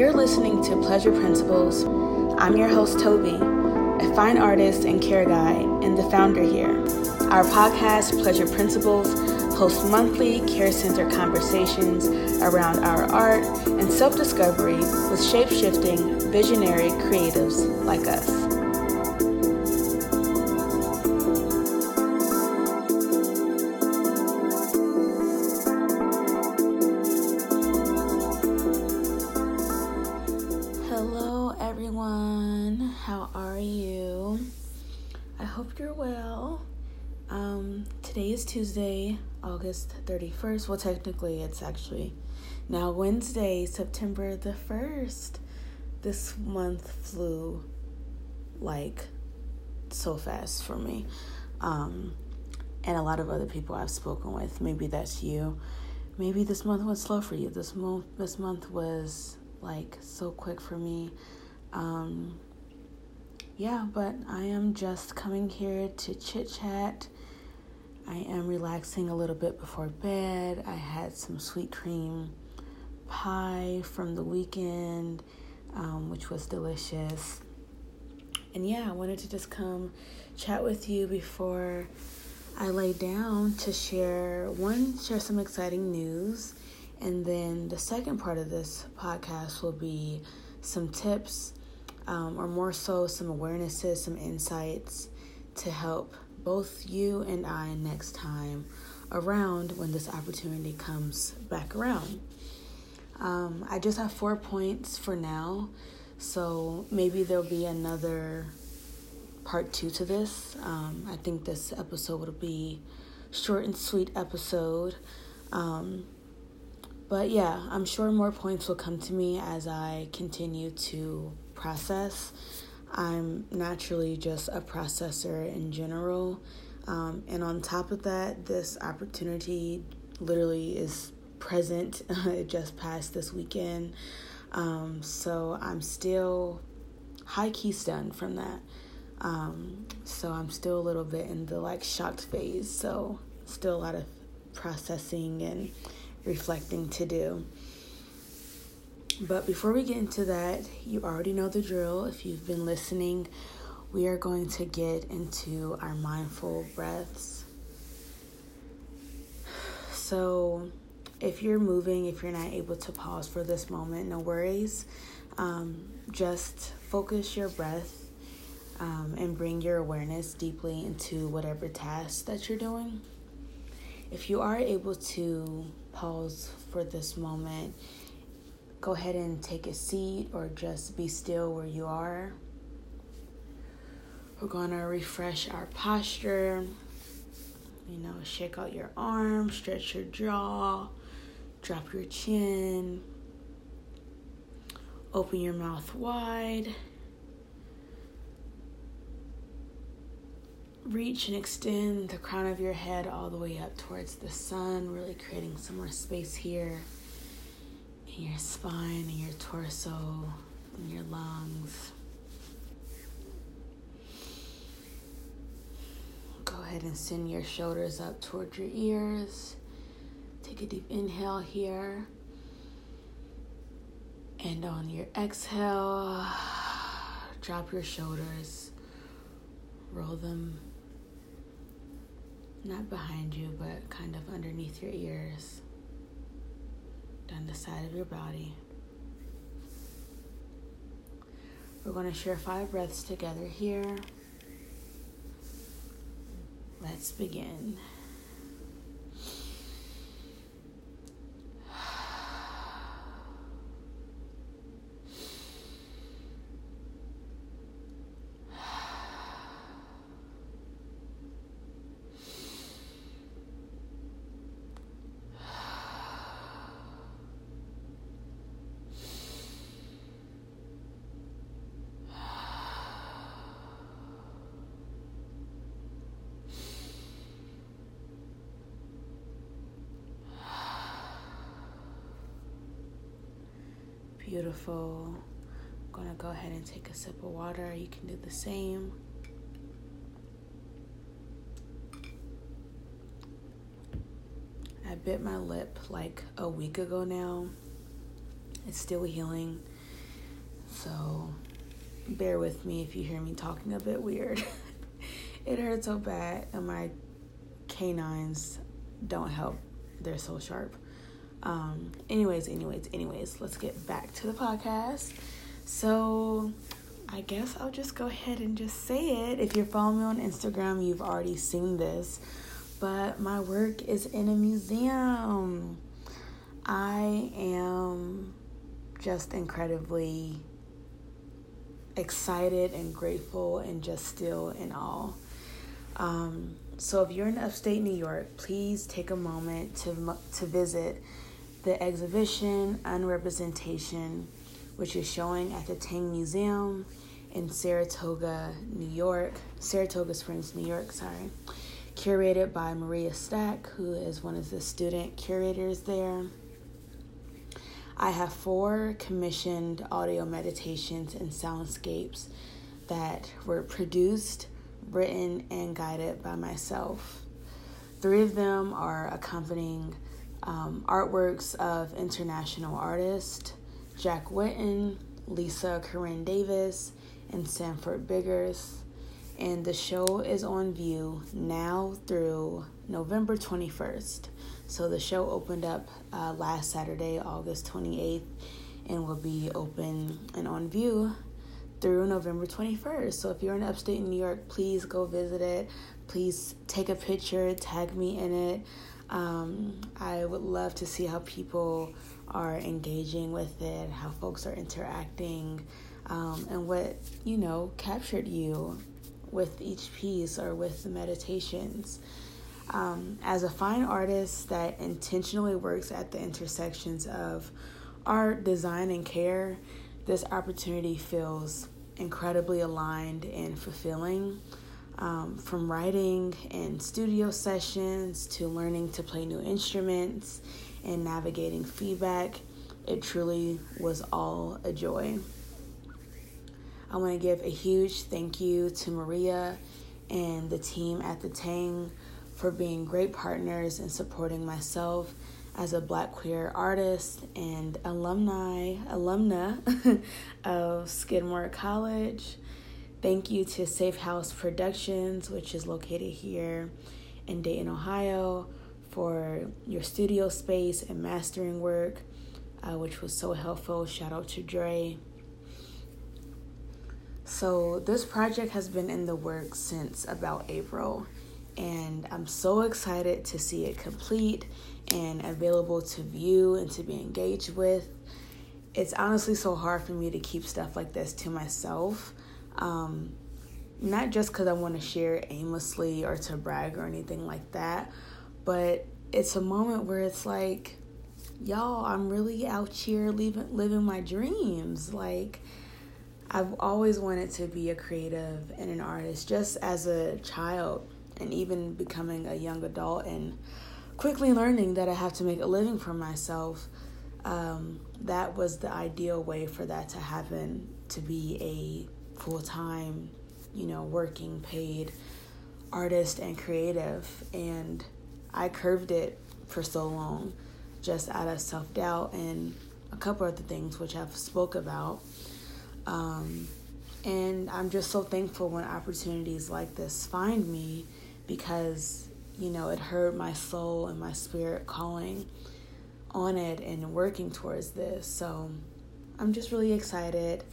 You're listening to Pleasure Principles. I'm your host, Toby, a fine artist and care guide, and the founder here. Our podcast, Pleasure Principles, hosts monthly care center conversations around our art and self discovery with shape shifting, visionary creatives like us. August 31st. Well, technically, it's actually now Wednesday, September the 1st. This month flew like so fast for me. Um, and a lot of other people I've spoken with. Maybe that's you. Maybe this month was slow for you. This month, this month was like so quick for me. Um, yeah, but I am just coming here to chit chat I am relaxing a little bit before bed. I had some sweet cream pie from the weekend, um, which was delicious. And yeah, I wanted to just come chat with you before I lay down to share one, share some exciting news. And then the second part of this podcast will be some tips, um, or more so, some awarenesses, some insights to help both you and I next time around when this opportunity comes back around. Um, I just have four points for now, so maybe there'll be another part two to this. Um, I think this episode will be short and sweet episode. Um, but yeah, I'm sure more points will come to me as I continue to process. I'm naturally just a processor in general. Um, and on top of that, this opportunity literally is present. it just passed this weekend. Um, so I'm still high key stunned from that. Um, so I'm still a little bit in the like shocked phase. So still a lot of processing and reflecting to do. But before we get into that, you already know the drill. If you've been listening, we are going to get into our mindful breaths. So, if you're moving, if you're not able to pause for this moment, no worries. Um, just focus your breath um, and bring your awareness deeply into whatever task that you're doing. If you are able to pause for this moment, go ahead and take a seat or just be still where you are. We're going to refresh our posture. You know, shake out your arms, stretch your jaw, drop your chin, open your mouth wide. Reach and extend the crown of your head all the way up towards the sun, really creating some more space here in your spine and your torso and your lungs. Go ahead and send your shoulders up towards your ears. Take a deep inhale here. And on your exhale, drop your shoulders, roll them not behind you, but kind of underneath your ears down the side of your body. We're going to share five breaths together here. Let's begin. Beautiful. I'm gonna go ahead and take a sip of water. You can do the same. I bit my lip like a week ago now. It's still healing. So bear with me if you hear me talking a bit weird. it hurts so bad, and my canines don't help. They're so sharp. Um, anyways, anyways, anyways, let's get back to the podcast. So, I guess I'll just go ahead and just say it. If you're following me on Instagram, you've already seen this, but my work is in a museum. I am just incredibly excited and grateful and just still in awe. Um, so if you're in upstate New York, please take a moment to to visit the exhibition Unrepresentation, which is showing at the Tang Museum in Saratoga, New York, Saratoga Springs, New York, sorry. Curated by Maria Stack, who is one of the student curators there. I have four commissioned audio meditations and soundscapes that were produced, written, and guided by myself. Three of them are accompanying um, artworks of international artists Jack Whitten, Lisa Corinne Davis, and Sanford Biggers. And the show is on view now through November 21st. So the show opened up uh, last Saturday, August 28th, and will be open and on view through November 21st. So if you're in upstate New York, please go visit it. Please take a picture, tag me in it. Um, I would love to see how people are engaging with it, how folks are interacting, um, and what, you know, captured you with each piece or with the meditations. Um, as a fine artist that intentionally works at the intersections of art, design, and care, this opportunity feels incredibly aligned and fulfilling. Um, from writing and studio sessions to learning to play new instruments and navigating feedback, it truly was all a joy. I want to give a huge thank you to Maria and the team at the Tang for being great partners and supporting myself as a black queer artist and alumni alumna of Skidmore College. Thank you to Safe House Productions, which is located here in Dayton, Ohio, for your studio space and mastering work, uh, which was so helpful. Shout out to Dre. So, this project has been in the works since about April, and I'm so excited to see it complete and available to view and to be engaged with. It's honestly so hard for me to keep stuff like this to myself um, not just because I want to share aimlessly or to brag or anything like that, but it's a moment where it's like, y'all, I'm really out here living, living my dreams. Like, I've always wanted to be a creative and an artist just as a child, and even becoming a young adult and quickly learning that I have to make a living for myself. Um, that was the ideal way for that to happen to be a full time, you know, working paid artist and creative. And I curved it for so long just out of self doubt and a couple other things which I've spoke about. Um, and I'm just so thankful when opportunities like this find me because, you know, it heard my soul and my spirit calling on it and working towards this. So I'm just really excited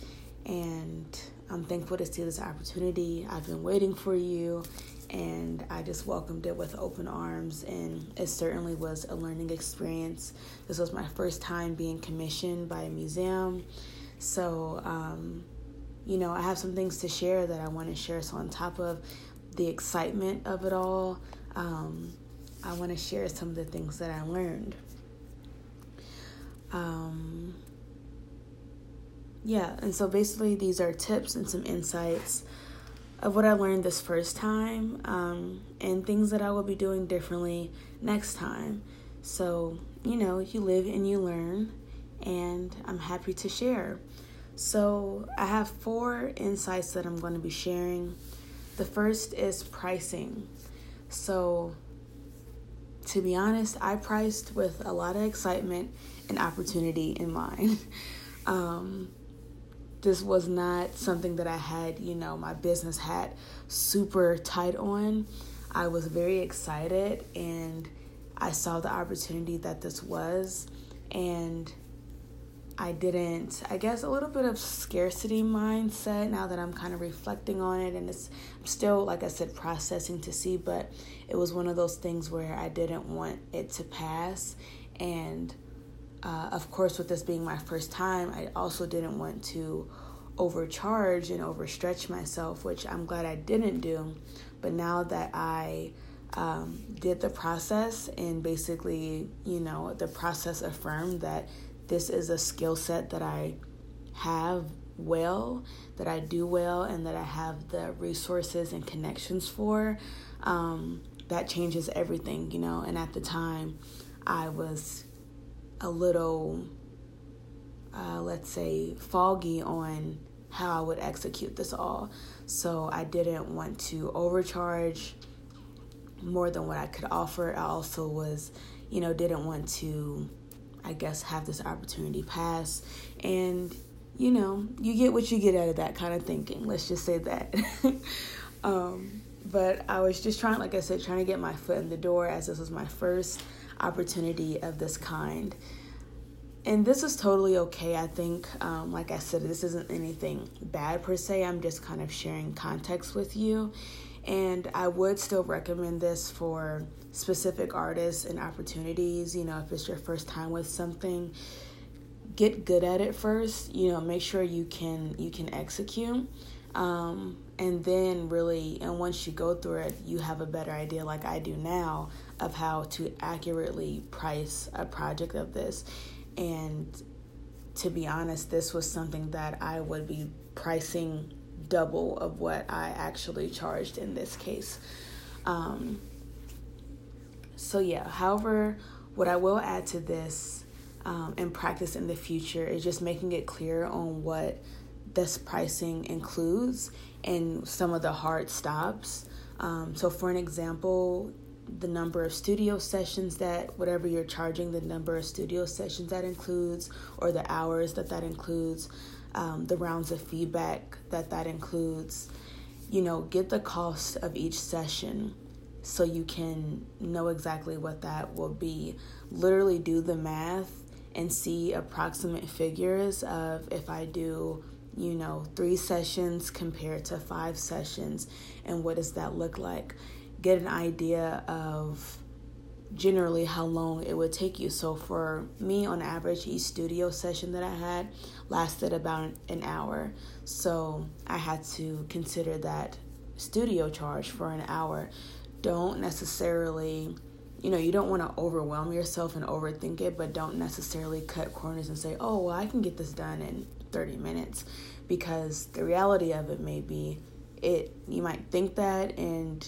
and I'm thankful to see this opportunity. I've been waiting for you, and I just welcomed it with open arms. And it certainly was a learning experience. This was my first time being commissioned by a museum. So, um, you know, I have some things to share that I want to share. So, on top of the excitement of it all, um, I want to share some of the things that I learned. Um, yeah, and so basically, these are tips and some insights of what I learned this first time um, and things that I will be doing differently next time. So, you know, you live and you learn, and I'm happy to share. So, I have four insights that I'm going to be sharing. The first is pricing. So, to be honest, I priced with a lot of excitement and opportunity in mind. Um, this was not something that I had, you know, my business hat super tight on. I was very excited and I saw the opportunity that this was and I didn't, I guess, a little bit of scarcity mindset now that I'm kind of reflecting on it. And it's I'm still, like I said, processing to see, but it was one of those things where I didn't want it to pass. And uh, of course, with this being my first time, I also didn't want to overcharge and overstretch myself, which I'm glad I didn't do. But now that I um, did the process and basically, you know, the process affirmed that this is a skill set that I have well, that I do well, and that I have the resources and connections for, um, that changes everything, you know. And at the time, I was a little, uh, let's say, foggy on how I would execute this all. So I didn't want to overcharge more than what I could offer. I also was, you know, didn't want to I guess, have this opportunity pass. And, you know, you get what you get out of that kind of thinking. Let's just say that. um, but I was just trying, like I said, trying to get my foot in the door as this was my first opportunity of this kind. And this is totally okay. I think, um, like I said, this isn't anything bad per se. I'm just kind of sharing context with you. And I would still recommend this for specific artists and opportunities. You know, if it's your first time with something, get good at it first. You know, make sure you can you can execute. Um, and then really and once you go through it you have a better idea like i do now of how to accurately price a project of this. And to be honest this was something that i would be pricing double of what i actually charged in this case. Um, so, yeah, however, what I will add to this um, and practice in the future is just making it clear on what this pricing includes and some of the hard stops. Um, so, for an example, the number of studio sessions that whatever you're charging, the number of studio sessions that includes, or the hours that that includes, um, the rounds of feedback that that includes. You know, get the cost of each session so you can know exactly what that will be. Literally do the math and see approximate figures of if I do, you know, three sessions compared to five sessions, and what does that look like? Get an idea of generally how long it would take you. So for me, on average, each studio session that I had lasted about an hour. So I had to consider that studio charge for an hour don't necessarily you know, you don't want to overwhelm yourself and overthink it, but don't necessarily cut corners and say, oh, well, I can get this done in 30 minutes. Because the reality of it may be, it you might think that, and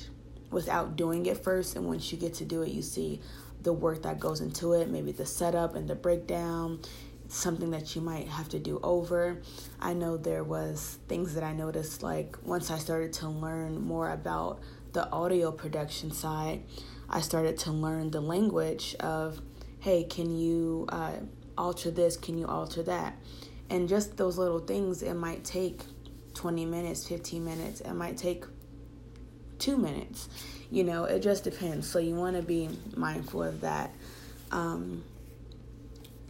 without doing it first, and once you get to do it, you see the work that goes into it, maybe the setup and the breakdown, something that you might have to do over. I know there was things that I noticed like once I started to learn more about the audio production side, I started to learn the language of, hey, can you uh, alter this? Can you alter that? And just those little things, it might take 20 minutes, 15 minutes, it might take two minutes. You know, it just depends. So you want to be mindful of that. Um,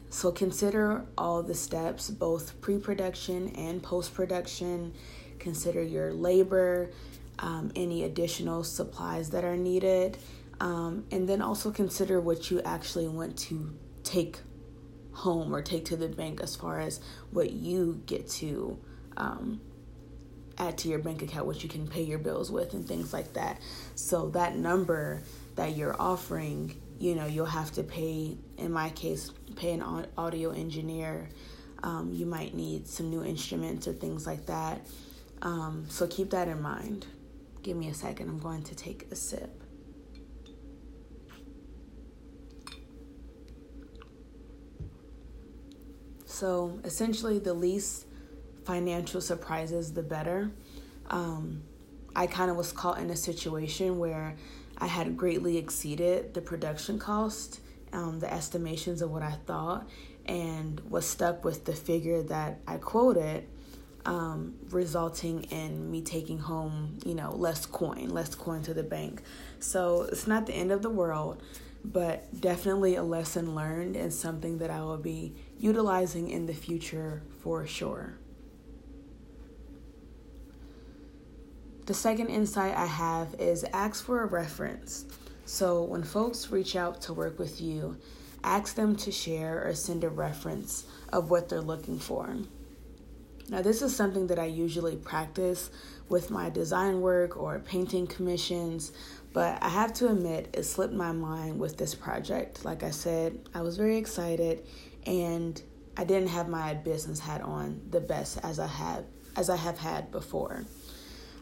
so consider all the steps, both pre production and post production. Consider your labor, um, any additional supplies that are needed, um, and then also consider what you actually want to take home or take to the bank as far as what you get to um, add to your bank account, what you can pay your bills with, and things like that. So, that number that you're offering, you know, you'll have to pay, in my case, pay an audio engineer. Um, you might need some new instruments or things like that. Um, so, keep that in mind. Give me a second, I'm going to take a sip. So essentially, the least financial surprises, the better. Um, I kind of was caught in a situation where I had greatly exceeded the production cost, um, the estimations of what I thought, and was stuck with the figure that I quoted um, resulting in me taking home, you know, less coin, less coin to the bank. So it's not the end of the world, but definitely a lesson learned and something that I will be utilizing in the future for sure. The second insight I have is ask for a reference. So when folks reach out to work with you, ask them to share or send a reference of what they're looking for. Now, this is something that I usually practice with my design work or painting commissions, but I have to admit it slipped my mind with this project. Like I said, I was very excited and I didn't have my business hat on the best as I have as I have had before.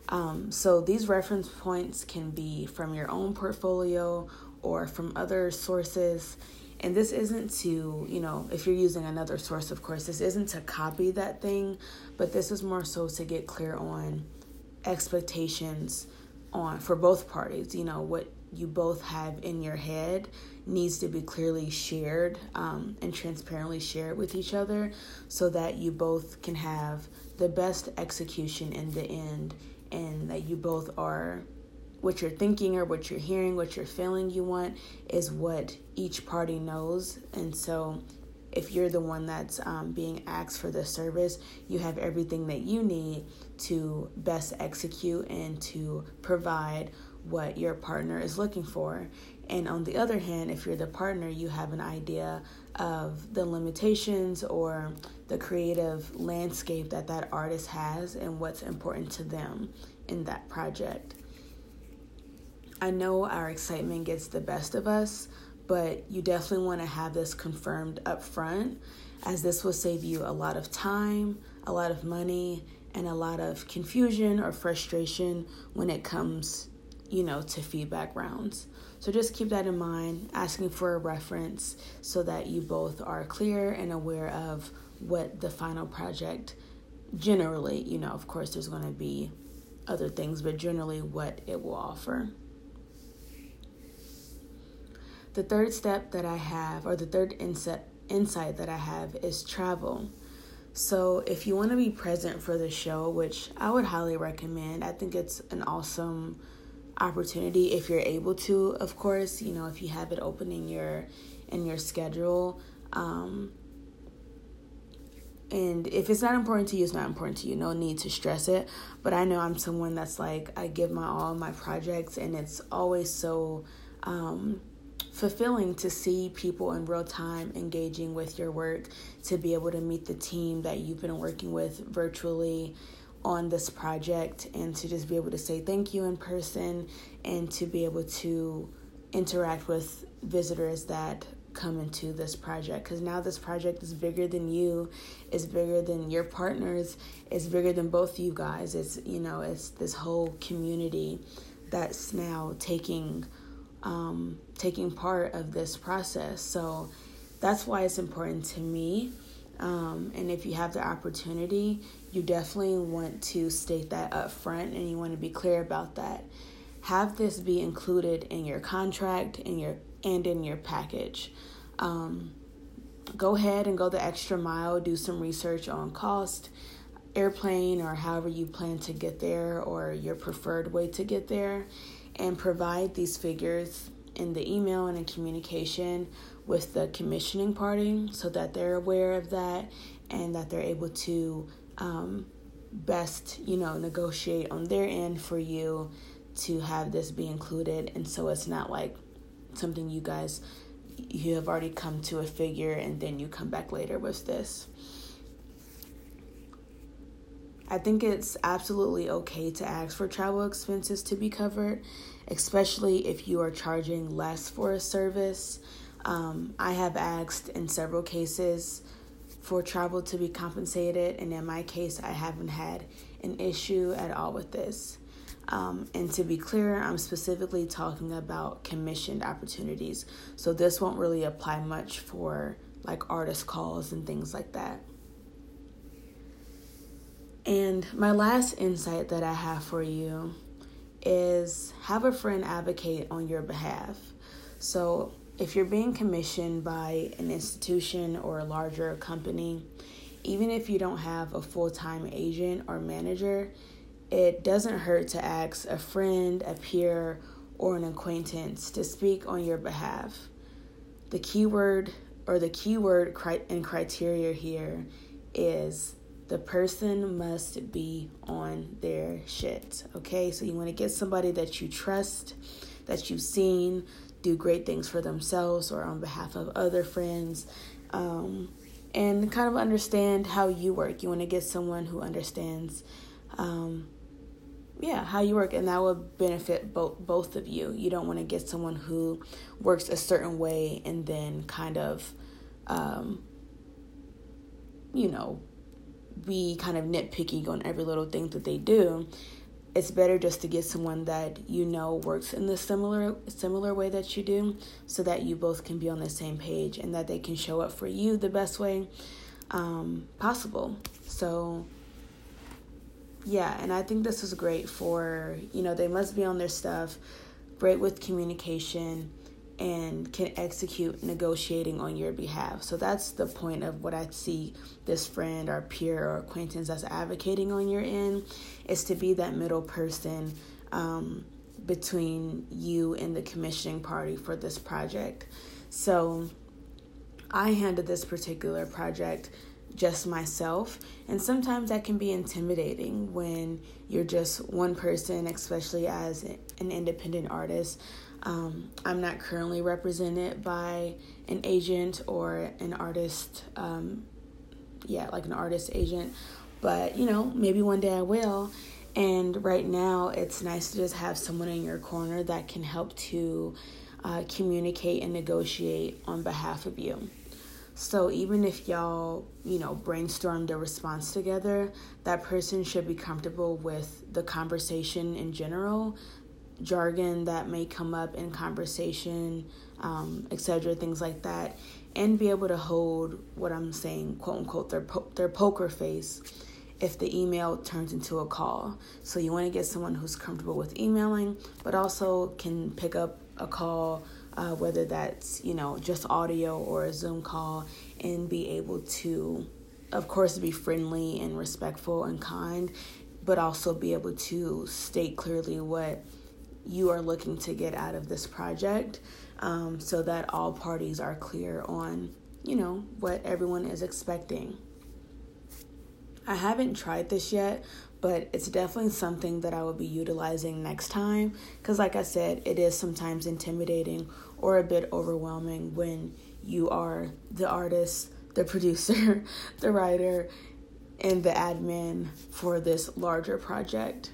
Um, so these reference points can be from your own portfolio or from other sources. And this isn't to, you know, if you're using another source, of course, this isn't to copy that thing, but this is more so to get clear on expectations on for both parties. You know, what you both have in your head needs to be clearly shared um, and transparently shared with each other so that you both can have the best execution in the end and that you both are what you're thinking or what you're hearing, what you're feeling you want is what each party knows. And so if you're the one that's um, being asked for the service, you have everything that you need to best execute and to provide what your partner is looking for. And on the other hand, if you're the partner, you have an idea of the limitations or the creative landscape that that artist has and what's important to them in that project. I know our excitement gets the best of us, but you definitely want to have this confirmed up front, as this will save you a lot of time, a lot of money, and a lot of confusion or frustration when it comes, you know, to feedback rounds. So just keep that in mind, asking for a reference so that you both are clear and aware of what the final project generally, you know, of course, there's going to be other things, but generally what it will offer. The third step that I have, or the third insight, insight that I have, is travel. So, if you want to be present for the show, which I would highly recommend, I think it's an awesome opportunity if you're able to of course you know if you have it open in your in your schedule um and if it's not important to you it's not important to you no need to stress it but i know i'm someone that's like i give my all my projects and it's always so um fulfilling to see people in real time engaging with your work to be able to meet the team that you've been working with virtually on this project and to just be able to say thank you in person and to be able to interact with visitors that come into this project. Because now this project is bigger than you is bigger than your partners it's bigger than both you guys. It's you know it's this whole community that's now taking um, taking part of this process so that's why it's important to me um, and if you have the opportunity, you definitely want to state that up front and you want to be clear about that. Have this be included in your contract in your and in your package. Um, go ahead and go the extra mile, do some research on cost, airplane, or however you plan to get there, or your preferred way to get there, and provide these figures in the email and in communication with the commissioning party so that they're aware of that and that they're able to um, best, you know, negotiate on their end for you to have this be included. And so it's not like something you guys you have already come to a figure and then you come back later with this. I think it's absolutely okay to ask for travel expenses to be covered, especially if you are charging less for a service. Um, I have asked in several cases for travel to be compensated, and in my case, I haven't had an issue at all with this. Um, and to be clear, I'm specifically talking about commissioned opportunities. So this won't really apply much for like artist calls and things like that. And my last insight that I have for you is have a friend advocate on your behalf. So if you're being commissioned by an institution or a larger company even if you don't have a full time agent or manager, it doesn't hurt to ask a friend, a peer, or an acquaintance to speak on your behalf. The keyword or the keyword and criteria here is the person must be on their shit. Okay, so you want to get somebody that you trust, that you've seen do great things for themselves or on behalf of other friends, um, and kind of understand how you work. You want to get someone who understands. Um, yeah, how you work, and that would benefit both both of you. You don't want to get someone who works a certain way and then kind of, um, you know, be kind of nitpicky on every little thing that they do. It's better just to get someone that you know works in the similar similar way that you do, so that you both can be on the same page and that they can show up for you the best way um, possible. So yeah, and I think this is great for, you know, they must be on their stuff, great with communication, and can execute negotiating on your behalf. So that's the point of what I see this friend or peer or acquaintance that's advocating on your end is to be that middle person um, between you and the commissioning party for this project. So I handled this particular project just myself. And sometimes that can be intimidating when you're just one person, especially as an independent artist. Um, I'm not currently represented by an agent or an artist, um, yeah, like an artist agent, but you know, maybe one day I will. And right now, it's nice to just have someone in your corner that can help to uh, communicate and negotiate on behalf of you. So even if y'all, you know, brainstormed a response together, that person should be comfortable with the conversation in general, jargon that may come up in conversation, um, etc., things like that, and be able to hold what I'm saying, quote unquote, their po- their poker face if the email turns into a call. So you want to get someone who's comfortable with emailing, but also can pick up a call uh, whether that's you know just audio or a Zoom call, and be able to, of course, be friendly and respectful and kind, but also be able to state clearly what you are looking to get out of this project, um, so that all parties are clear on you know what everyone is expecting. I haven't tried this yet, but it's definitely something that I will be utilizing next time because, like I said, it is sometimes intimidating or a bit overwhelming when you are the artist, the producer, the writer, and the admin for this larger project.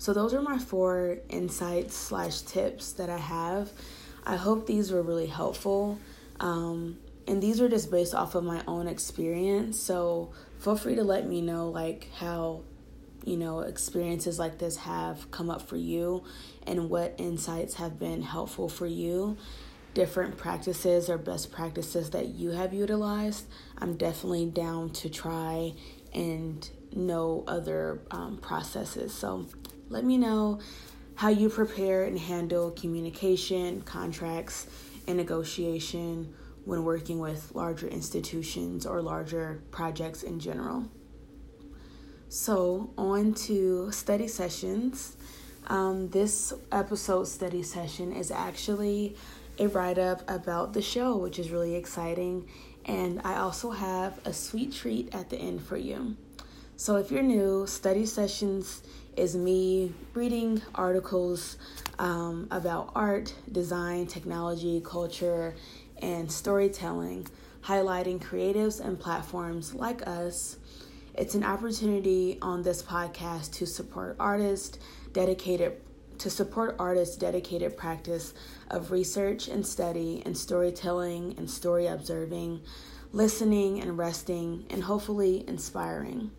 So, those are my four insights slash tips that I have. I hope these were really helpful. Um, and these are just based off of my own experience. So, feel free to let me know like how you know experiences like this have come up for you and what insights have been helpful for you different practices or best practices that you have utilized i'm definitely down to try and know other um, processes so let me know how you prepare and handle communication contracts and negotiation when working with larger institutions or larger projects in general. So, on to study sessions. Um, this episode study session is actually a write up about the show, which is really exciting. And I also have a sweet treat at the end for you. So, if you're new, study sessions is me reading articles um, about art, design, technology, culture, and storytelling, highlighting creatives and platforms like us. It's an opportunity on this podcast to support artists dedicated to support artists' dedicated practice of research and study and storytelling and story observing, listening and resting, and hopefully inspiring.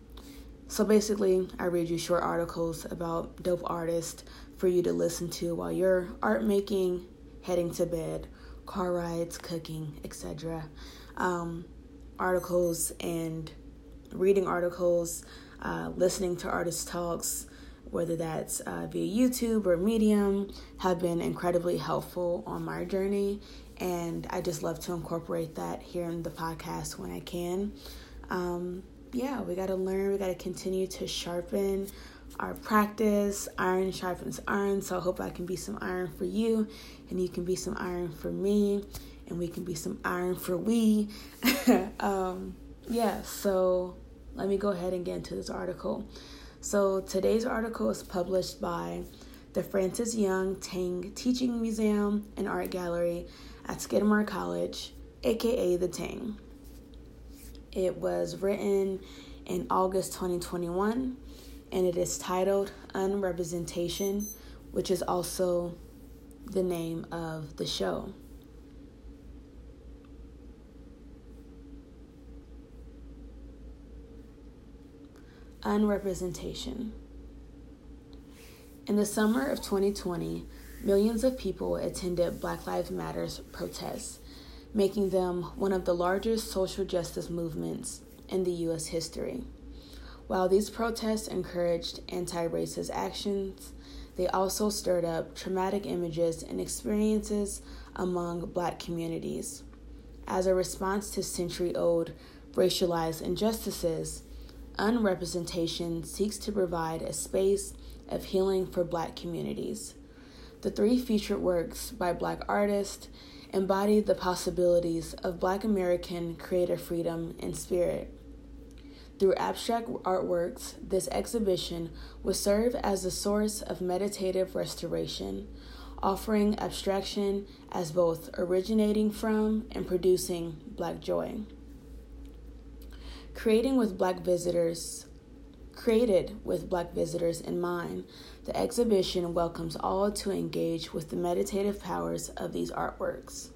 So basically, I read you short articles about dope artists for you to listen to while you're art making, heading to bed, car rides, cooking, etc. Um, articles and reading articles, uh, listening to artist talks, whether that's uh, via YouTube or Medium, have been incredibly helpful on my journey. and I just love to incorporate that here in the podcast when I can. Um, yeah, we got to learn, we got to continue to sharpen our practice. Iron sharpens iron, so I hope I can be some iron for you, and you can be some iron for me, and we can be some iron for we. um, yeah, so let me go ahead and get into this article. So today's article is published by the Frances Young Tang Teaching Museum and Art Gallery at Skidmore College, aka the Tang. It was written in August 2021 and it is titled Unrepresentation, which is also the name of the show. Unrepresentation. In the summer of 2020, millions of people attended Black Lives Matters protests, making them one of the largest social justice movements in the U.S. history. While these protests encouraged anti racist actions, they also stirred up traumatic images and experiences among black communities. As a response to century old racialized injustices, Unrepresentation seeks to provide a space of healing for black communities. The three featured works by black artists embody the possibilities of black American creative freedom and spirit. Through abstract artworks, this exhibition will serve as a source of meditative restoration, offering abstraction as both originating from and producing black joy. Creating with black visitors Created with black visitors in mind, the exhibition welcomes all to engage with the meditative powers of these artworks.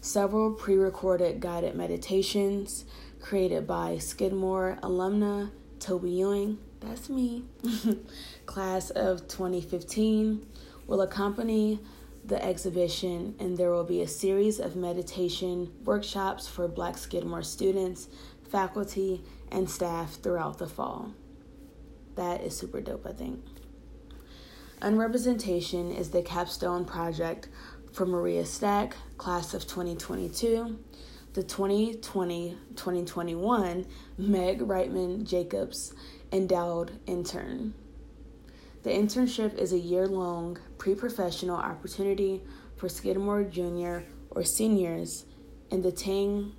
Several pre recorded guided meditations created by Skidmore alumna Toby Ewing, that's me, class of 2015, will accompany the exhibition, and there will be a series of meditation workshops for Black Skidmore students, faculty, and staff throughout the fall. That is super dope, I think. Unrepresentation is the capstone project for Maria Stack, class of 2022, the 2020 2021 Meg Reitman Jacobs Endowed Intern. The internship is a year long pre professional opportunity for Skidmore junior or seniors in the Tang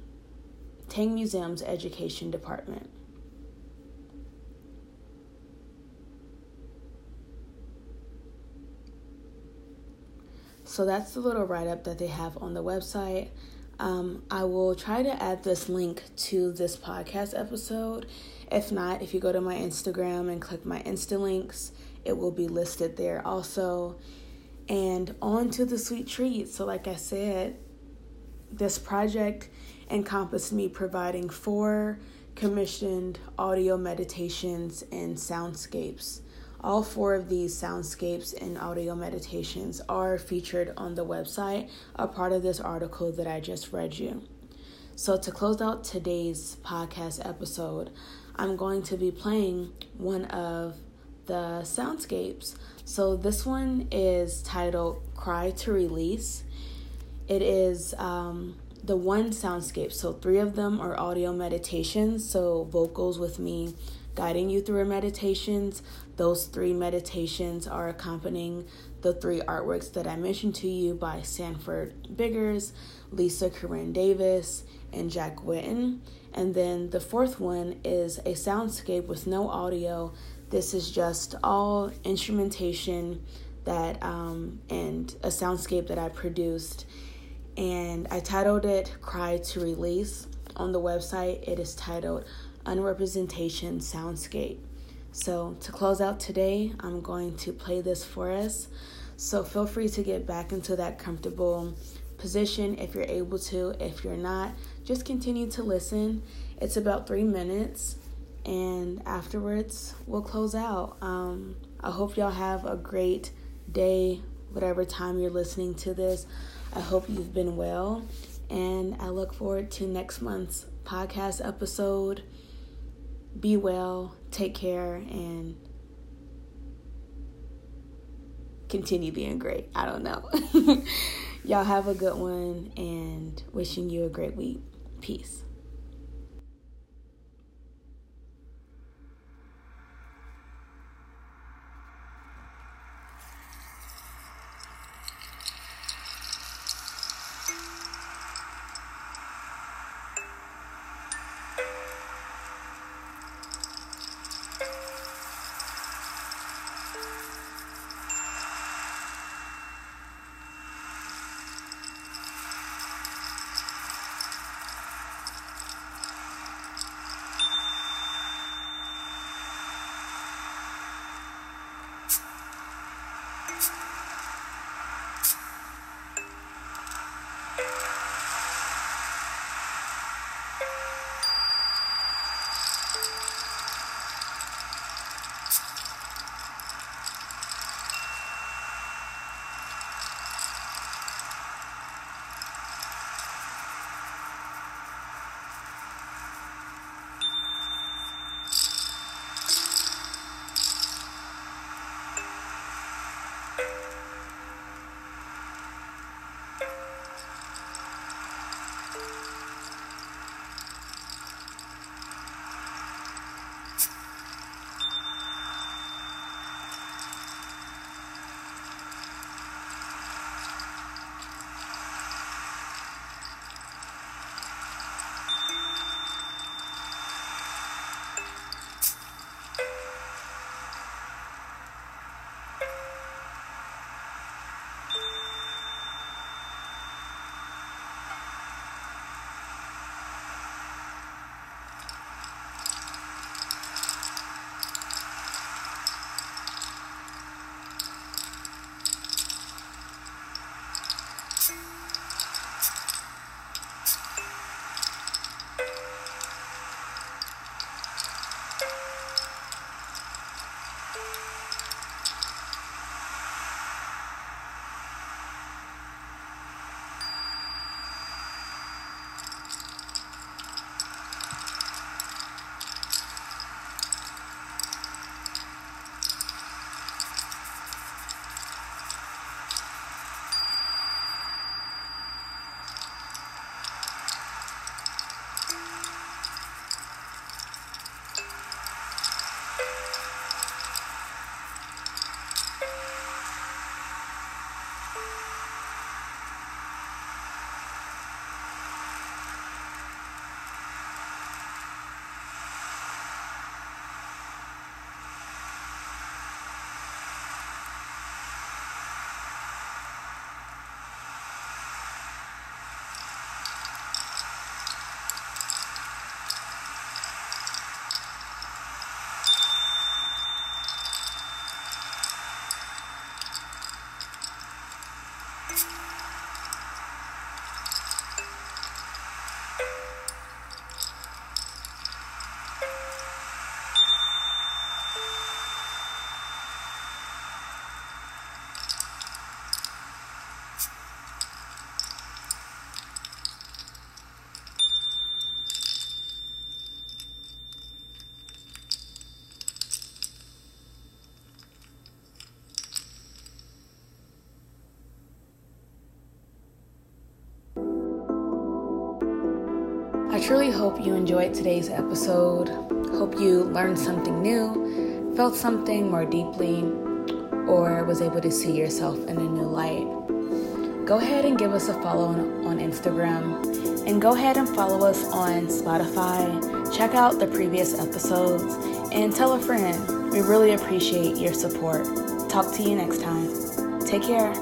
Tang Museum's Education Department. So that's the little write up that they have on the website. Um, I will try to add this link to this podcast episode. If not, if you go to my Instagram and click my Insta links, it will be listed there also. And on to the sweet treat. So, like I said, this project encompassed me providing four commissioned audio meditations and soundscapes. All four of these soundscapes and audio meditations are featured on the website, a part of this article that I just read you. So, to close out today's podcast episode, I'm going to be playing one of the soundscapes. So, this one is titled Cry to Release. It is um, the one soundscape. So, three of them are audio meditations, so vocals with me guiding you through meditations. Those three meditations are accompanying the three artworks that I mentioned to you by Sanford Biggers, Lisa Corinne Davis, and Jack Whitten. And then the fourth one is a soundscape with no audio. This is just all instrumentation that um, and a soundscape that I produced and I titled it Cry to Release. On the website, it is titled Unrepresentation Soundscape. So, to close out today, I'm going to play this for us. So, feel free to get back into that comfortable position if you're able to. If you're not, just continue to listen. It's about three minutes, and afterwards, we'll close out. Um, I hope y'all have a great day, whatever time you're listening to this. I hope you've been well, and I look forward to next month's podcast episode. Be well, take care, and continue being great. I don't know. Y'all have a good one and wishing you a great week. Peace. Truly hope you enjoyed today's episode. Hope you learned something new, felt something more deeply, or was able to see yourself in a new light. Go ahead and give us a follow on, on Instagram, and go ahead and follow us on Spotify. Check out the previous episodes and tell a friend. We really appreciate your support. Talk to you next time. Take care.